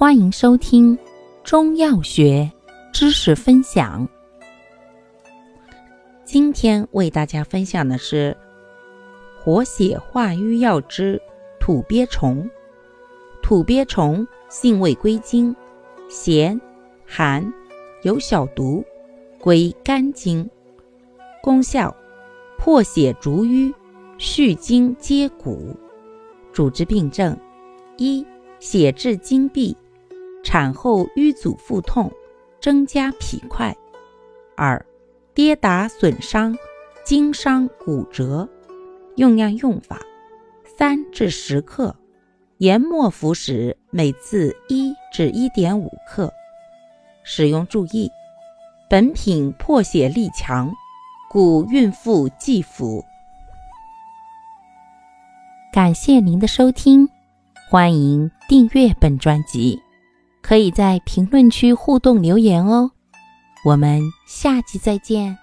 欢迎收听中药学知识分享。今天为大家分享的是活血化瘀药之土鳖虫。土鳖虫性味归经：咸、寒，有小毒，归肝经。功效：破血逐瘀，续筋接骨。主治病症：一、血滞精闭。产后瘀阻腹痛，增加脾块；二、跌打损伤、筋伤骨折。用量用法：三至十克，研末服食，每次一至一点五克。使用注意：本品破血力强，故孕妇忌服。感谢您的收听，欢迎订阅本专辑。可以在评论区互动留言哦，我们下期再见。